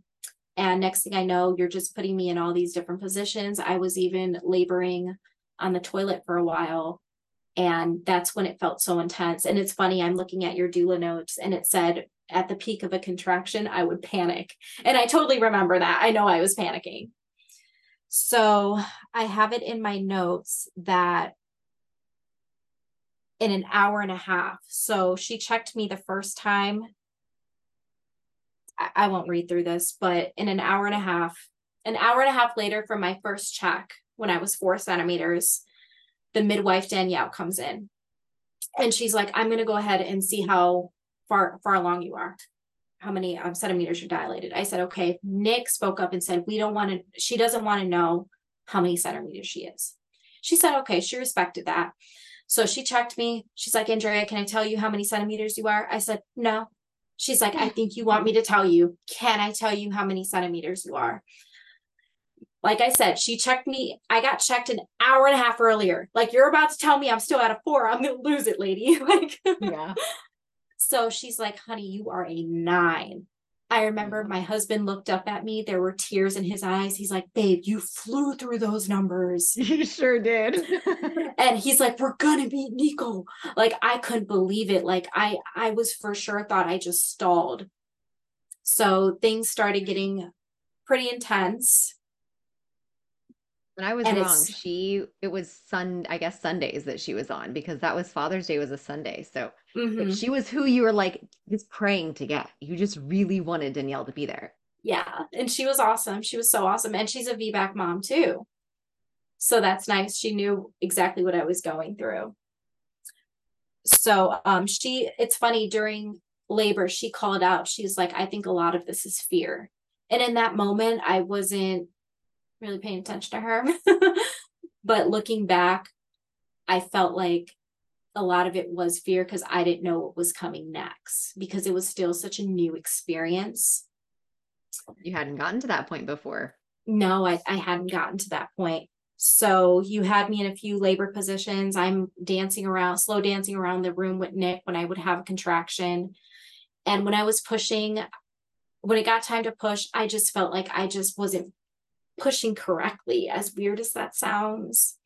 And next thing I know, you're just putting me in all these different positions. I was even laboring on the toilet for a while. And that's when it felt so intense. And it's funny, I'm looking at your doula notes and it said at the peak of a contraction, I would panic. And I totally remember that. I know I was panicking. So I have it in my notes that in an hour and a half. So she checked me the first time I won't read through this, but in an hour and a half, an hour and a half later from my first check, when I was four centimeters, the midwife Danielle comes in, and she's like, "I'm going to go ahead and see how far far along you are, how many um, centimeters you're dilated." I said, "Okay." Nick spoke up and said, "We don't want to. She doesn't want to know how many centimeters she is." She said, "Okay." She respected that. So she checked me. She's like, Andrea, can I tell you how many centimeters you are? I said, no. She's like, I think you want me to tell you. Can I tell you how many centimeters you are? Like I said, she checked me. I got checked an hour and a half earlier. Like you're about to tell me I'm still at a four. I'm gonna lose it, lady. *laughs* like, yeah. So she's like, honey, you are a nine. I remember mm-hmm. my husband looked up at me. There were tears in his eyes. He's like, babe, you flew through those numbers. *laughs* You sure did. *laughs* and he's like, we're gonna beat Nico. Like, I couldn't believe it. Like, I I was for sure thought I just stalled. So things started getting pretty intense. And I was and wrong. She it was Sun I guess Sundays that she was on because that was Father's Day was a Sunday. So mm-hmm. she was who you were like just praying to get. You just really wanted Danielle to be there. Yeah. And she was awesome. She was so awesome. And she's a VBAC mom too. So that's nice. She knew exactly what I was going through. so um she it's funny during labor she called out. She's like i think a lot of this is fear. And in that moment i wasn't really paying attention to her. *laughs* But looking back i felt like a lot of it was fear because i didn't know what was coming next because it was still such a new experience. You hadn't gotten to that point before. No I, I hadn't gotten to that point so you had me in a few labor positions. I'm dancing around, slow dancing around the room with Nick when I would have a contraction. And when I was pushing, when it got time to push, I just felt like I just wasn't pushing correctly, as weird as that sounds.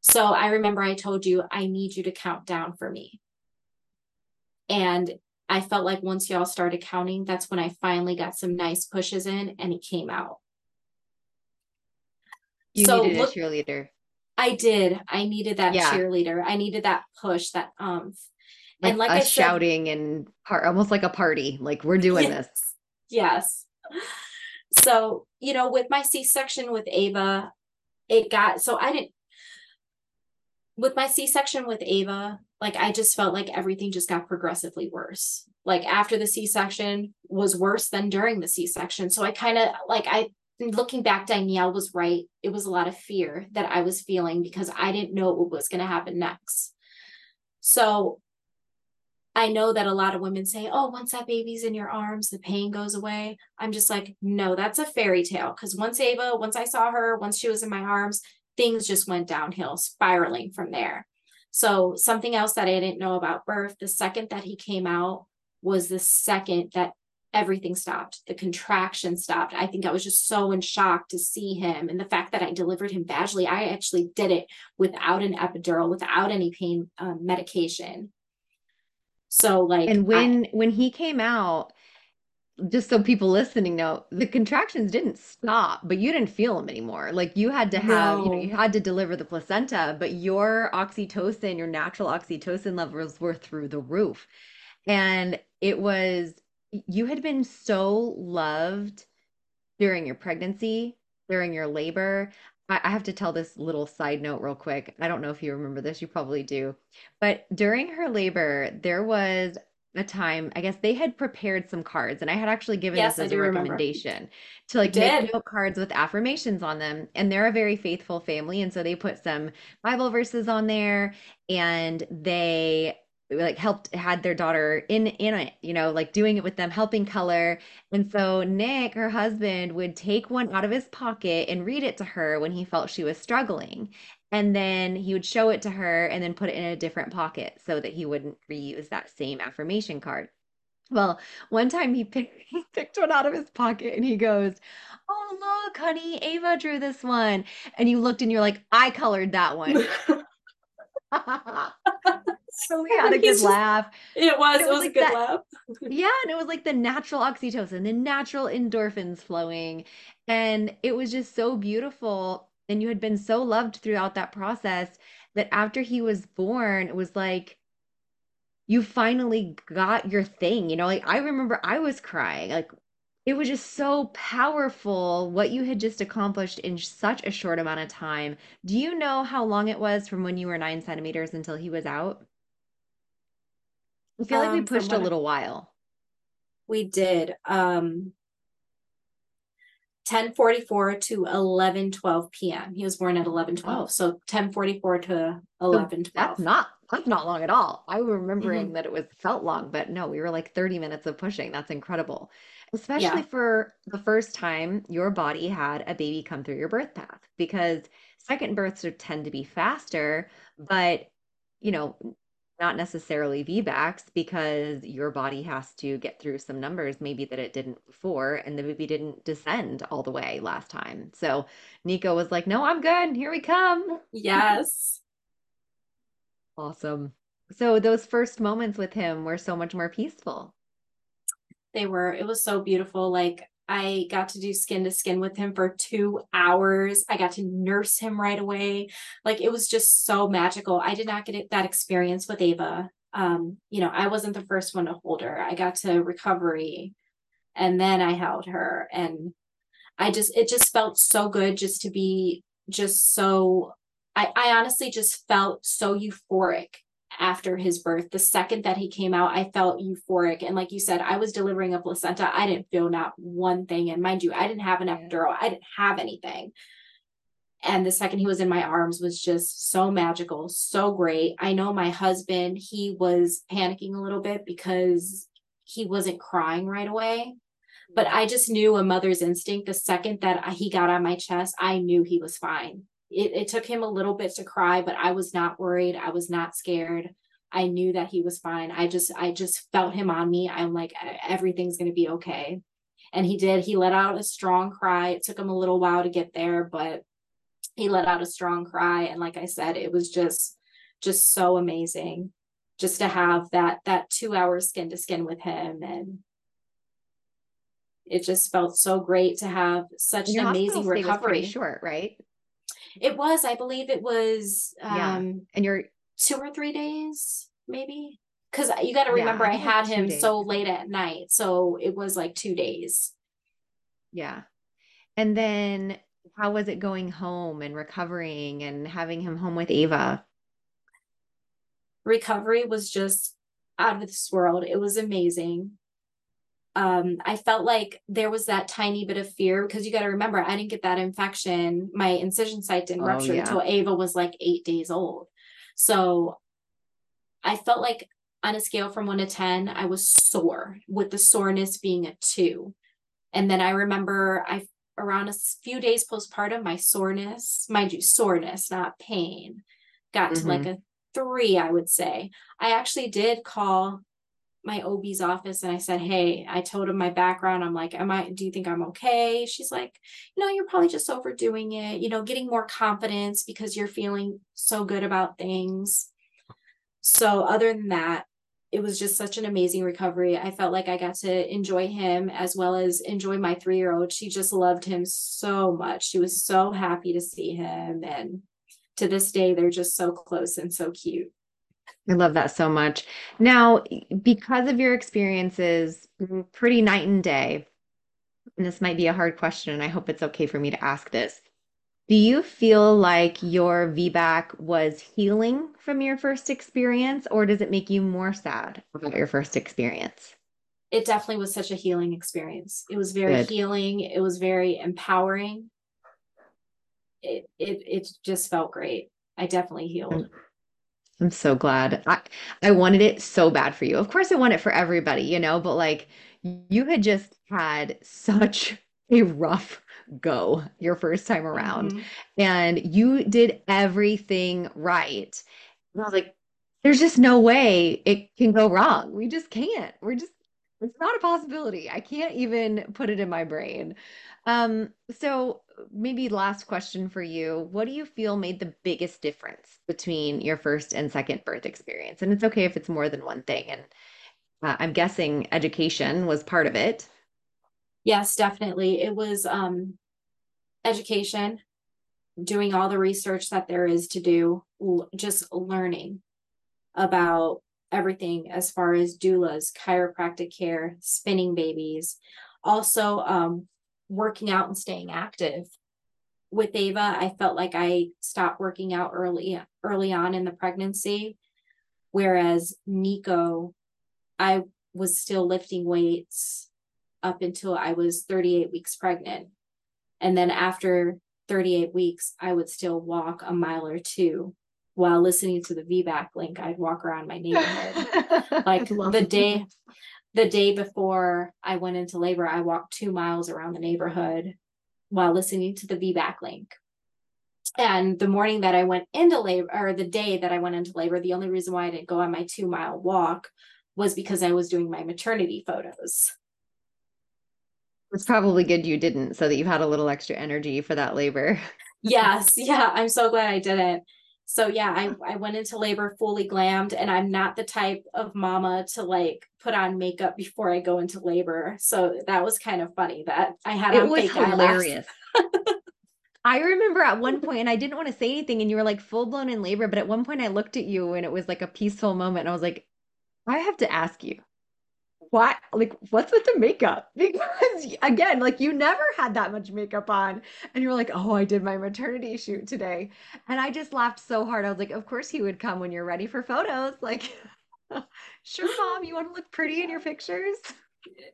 So I remember I told you, I need you to count down for me. And I felt like once y'all started counting, that's when I finally got some nice pushes in and it came out. You so needed look, a cheerleader. I did. I needed that yeah. cheerleader. I needed that push, that um like and like I said, shouting and par- almost like a party. Like we're doing yes, this. Yes. So, you know, with my C-section with Ava, it got so I didn't with my C-section with Ava, like I just felt like everything just got progressively worse. Like after the C-section was worse than during the C-section. So I kind of like I looking back, Danielle was right. It was a lot of fear that I was feeling because I didn't know what was going to happen next. So I know that a lot of women say, oh, once that baby's in your arms, the pain goes away. I'm just like, no, that's a fairy tale. Because once Ava, once I saw her, once she was in my arms, things just went downhill, spiraling from there. So, something else that I didn't know about birth, the second that he came out was the second that everything stopped. The contraction stopped. I think I was just so in shock to see him. And the fact that I delivered him vaginally, I actually did it without an epidural, without any pain um, medication. So like And when I, when he came out, just so people listening know, the contractions didn't stop, but you didn't feel them anymore. Like you had to have, no. you know, you had to deliver the placenta, but your oxytocin, your natural oxytocin levels were through the roof. And it was you had been so loved during your pregnancy, during your labor. I, I have to tell this little side note real quick. I don't know if you remember this, you probably do. But during her labor, there was a time, I guess they had prepared some cards, and I had actually given yes, this as a recommendation remember. to like make note cards with affirmations on them. And they're a very faithful family. And so they put some Bible verses on there and they like helped had their daughter in in it you know like doing it with them helping color. And so nick her husband would take one out of his pocket and read it to her when he felt she was struggling. And then he would show it to her and then put it in a different pocket so that he wouldn't reuse that same affirmation card. Well one time he picked, *laughs* he picked one out of his pocket and he goes oh look honey ava drew this one. And you looked and you're like i colored that one *laughs* so we had a good laugh. It was, it was, it was like a good that, laugh. *laughs* yeah, and it was like the natural oxytocin, the natural endorphins flowing. And it was just so beautiful. And you had been so loved throughout that process that after he was born, it was like you finally got your thing. You know, like I remember I was crying. Like it was just so powerful what you had just accomplished in such a short amount of time. Do you know how long it was from when you were nine centimeters until he was out? I feel like we um, pushed a little while. We did. Um 1044 to 11 12 p.m. He was born at 11 12. Oh. So 1044 to 11 12. That's not that's not long at all. I was remembering mm-hmm. that it was felt long, but no, we were like 30 minutes of pushing. That's incredible. Especially yeah. for the first time your body had a baby come through your birth path because second births tend to be faster, but you know, not necessarily VBACs because your body has to get through some numbers maybe that it didn't before and the baby didn't descend all the way last time. So Nico was like, "No, I'm good. Here we come." Yes. *laughs* awesome. So those first moments with him were so much more peaceful. They were. It was so beautiful. Like I got to do skin to skin with him for two hours. I got to nurse him right away. Like it was just so magical. I did not get it, that experience with Ava. Um, you know, I wasn't the first one to hold her. I got to recovery and then I held her. And I just, it just felt so good just to be just so, I, I honestly just felt so euphoric after his birth. The second that he came out, I felt euphoric. And like you said, I was delivering a placenta. I didn't feel not one thing. And mind you, I didn't have an epidural, I didn't have anything. And the second he was in my arms was just so magical, so great. I know my husband, he was panicking a little bit because he wasn't crying right away. But I just knew a mother's instinct. The second that he got on my chest, I knew he was fine it, it took him a little bit to cry, but I was not worried. I was not scared. I knew that he was fine. I just I just felt him on me. I'm like everything's going to be okay. And he did. He let out a strong cry. It took him a little while to get there, but he let out a strong cry and like I said, it was just just so amazing just to have that that 2 hours skin to skin with him and it just felt so great to have such an amazing recovery. short, right? It was, I believe it was um yeah. and you're two or three days, maybe. Because you got to remember, yeah, I, I had him days. so late at night. So it was like two days. Yeah. And then how was it going home and recovering and having him home with Ava? Recovery was just out of this world. It was amazing um, I felt like there was that tiny bit of fear because you got to remember, I didn't get that infection. My incision site didn't oh, rupture yeah. until Ava was like eight days old. So I felt like on a scale from one to 10, I was sore with the soreness being a two. And then I remember I, around a few days postpartum, my soreness, mind you, soreness, not pain, got mm-hmm. to like mm-hmm. a three, I would say. I actually did call my OB's office and I said, Hey, I told him my background. I'm like, Am I, do you think I'm okay? She's like, No, you're probably just overdoing it, you know, getting more confidence because you're feeling so good about things. So, other than that, it was just such an amazing recovery. I felt like I got to enjoy him as well as enjoy my three year old. She just loved him so much. She was so happy to see him. And to this day, they're just so close and so cute. I love that so much. Now, because of your experiences, pretty night and day, and this might be a hard question, and I hope it's okay for me to ask this. Do you feel like your VBAC was healing from your first experience, or does it make you more sad about your first experience? It definitely was such a healing experience. It was very Good. healing. It was very empowering. It, it it just felt great. I definitely healed. Mm. I'm so glad. I I wanted it so bad for you. Of course, I want it for everybody, you know, but like you had just had such *laughs* a rough go your first time around mm-hmm. and you did everything right. And I was like, there's just no way it can go wrong. We just can't. We're just it's not a possibility. I can't even put it in my brain. Um, so maybe last question for you. What do you feel made the biggest difference between your first and second birth experience? And it's okay if it's more than one thing. And uh, I'm guessing education was part of it. Yes, definitely. It was um, education, doing all the research that there is to do, just learning about everything as far as doulas, chiropractic care, spinning babies. Also, um, working out and staying active. With Ava, I felt like I stopped working out early early on in the pregnancy, whereas Nico, I was still lifting weights up until I was 38 weeks pregnant. And then after 38 weeks, I would still walk a mile or two while listening to the VBAC link. I'd walk around my neighborhood. *laughs* like the day the day before I went into labor, I walked two miles around the neighborhood while listening to the VBAC link. And the morning that I went into labor, or the day that I went into labor, the only reason why I didn't go on my two mile walk was because I was doing my maternity photos. It's probably good you didn't, so that you had a little extra energy for that labor. *laughs* yes. Yeah. I'm so glad I didn't so yeah I, I went into labor fully glammed and i'm not the type of mama to like put on makeup before i go into labor so that was kind of funny that i had it on was fake hilarious *laughs* I remember at one point, and I didn't want to say anything, and you were like full blown in labor. But at one point, I looked at you, and it was like a peaceful moment. And I was like, I have to ask you, what like what's with the makeup? *laughs* Because again like you never had that much makeup on and you were like oh i did my maternity shoot today. And i just laughed so hard. I was like of course he would come when you're ready for photos. *laughs* Like sure mom you want to look pretty in your pictures?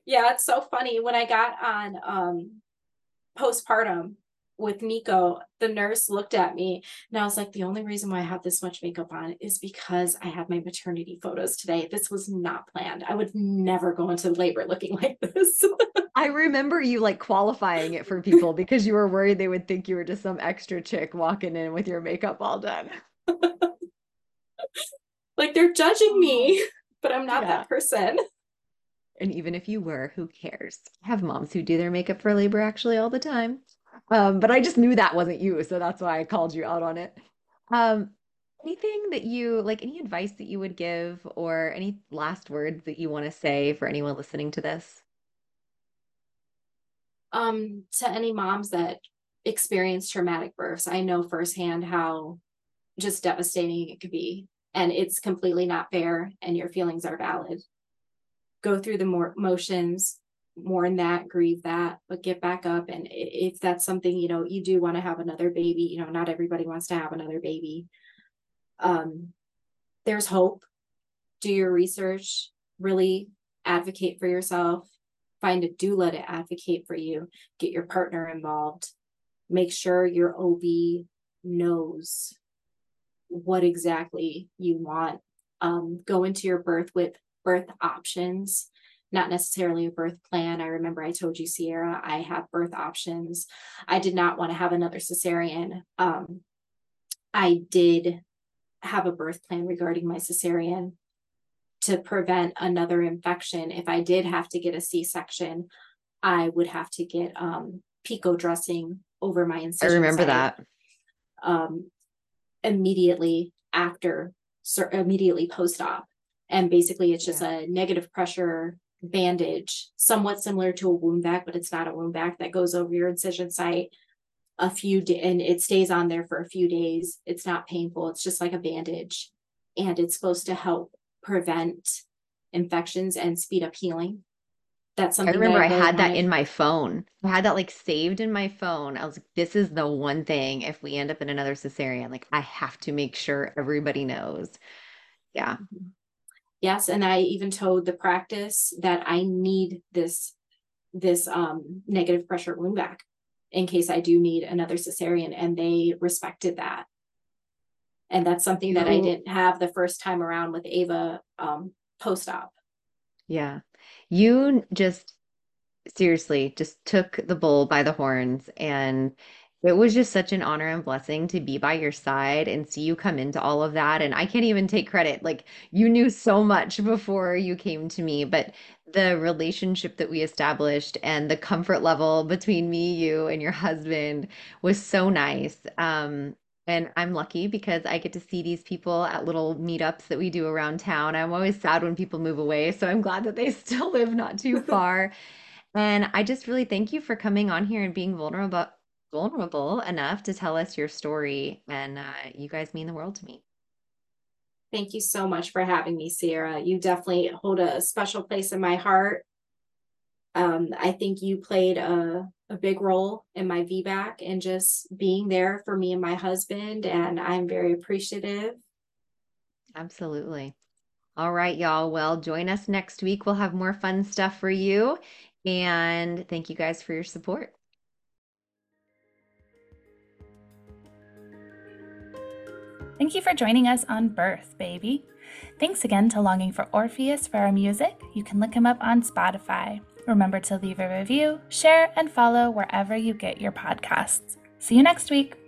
Yeah it's so funny. When i got on um postpartum with Nico, the nurse looked at me and I was like, the only reason why I have this much makeup on is because I had my maternity photos today. This was not planned. I would never go into labor looking *laughs* like this. I remember you like qualifying it for people *laughs* because you were worried they would think you were just some extra chick walking in with your makeup all done. *laughs* like they're judging me, oh. but I'm not yeah. that person. And even if you were, who cares? I have moms who do their makeup for labor actually all the time. Um, but I just knew that wasn't you, so that's why I called you out on it. Um, anything that you like, any advice that you would give, or any last words that you want to say for anyone listening to this? Um, to any moms that experience traumatic births, I know firsthand how just devastating it could be, and it's completely not fair, and your feelings are valid. Go through the more motions, mourn that, grieve that, but get back up. And if that's something, you know, you do want to have another baby, you know, not everybody wants to have another baby. Um, there's hope. Do your research, really advocate for yourself, find a doula to advocate for you, get your partner involved, make sure your OB knows what exactly you want. Um, go into your birth with birth options not necessarily a birth plan. I remember I told you, Sierra, I have birth options. I did not want to have another cesarean. Um, I did have a birth plan regarding my cesarean to prevent another infection. If I did have to get a C section, I would have to get um, pico dressing over my incision. I remember that. Um, immediately after, immediately post op. And basically, it's just yeah. a negative pressure bandage, somewhat similar to a wound vac, but it's not a wound vac that goes over your incision site a few days and it stays on there for a few days. It's not painful. It's just like a bandage. And it's supposed to help prevent infections and speed up healing. That's something I remember I, really I had wanted. that in my phone. I had that like saved in my phone. I was like, this is the one thing if we end up in another cesarean, like I have to make sure everybody knows. Yeah. Mm-hmm. Yes, and I even told the practice that I need this this um, negative pressure wound vac in case I do need another cesarean, and they respected that. And that's something that I didn't have the first time around with Ava um, post op. Yeah, you just seriously just took the bull by the horns and it was just such an honor and blessing to be by your side and see you come into all of that. And I can't even take credit. Like you knew so much before you came to me, but the relationship that we established and the comfort level between me, you, and your husband was so nice. Um, and I'm lucky because I get to see these people at little meetups that we do around town. I'm always sad when people move away. So I'm glad that they *laughs* still live not too *laughs* far. and I just really thank you for coming on here and being vulnerable vulnerable enough to tell us your story. And uh, you guys mean the world to me. Thank you so much for having me, Sierra. You definitely hold a special place in my heart. Um, I think you played a, a big role in my VBAC and just being there for me and my husband. And I'm very appreciative. Absolutely. All right, y'all. Well, join us next week. We'll have more fun stuff for you. And thank you guys for your support. Thank you for joining us on Birth, baby. Thanks again to Longing for Orpheus for our music. You can look him up on Spotify. Remember to leave a review, share, and follow wherever you get your podcasts. See you next week.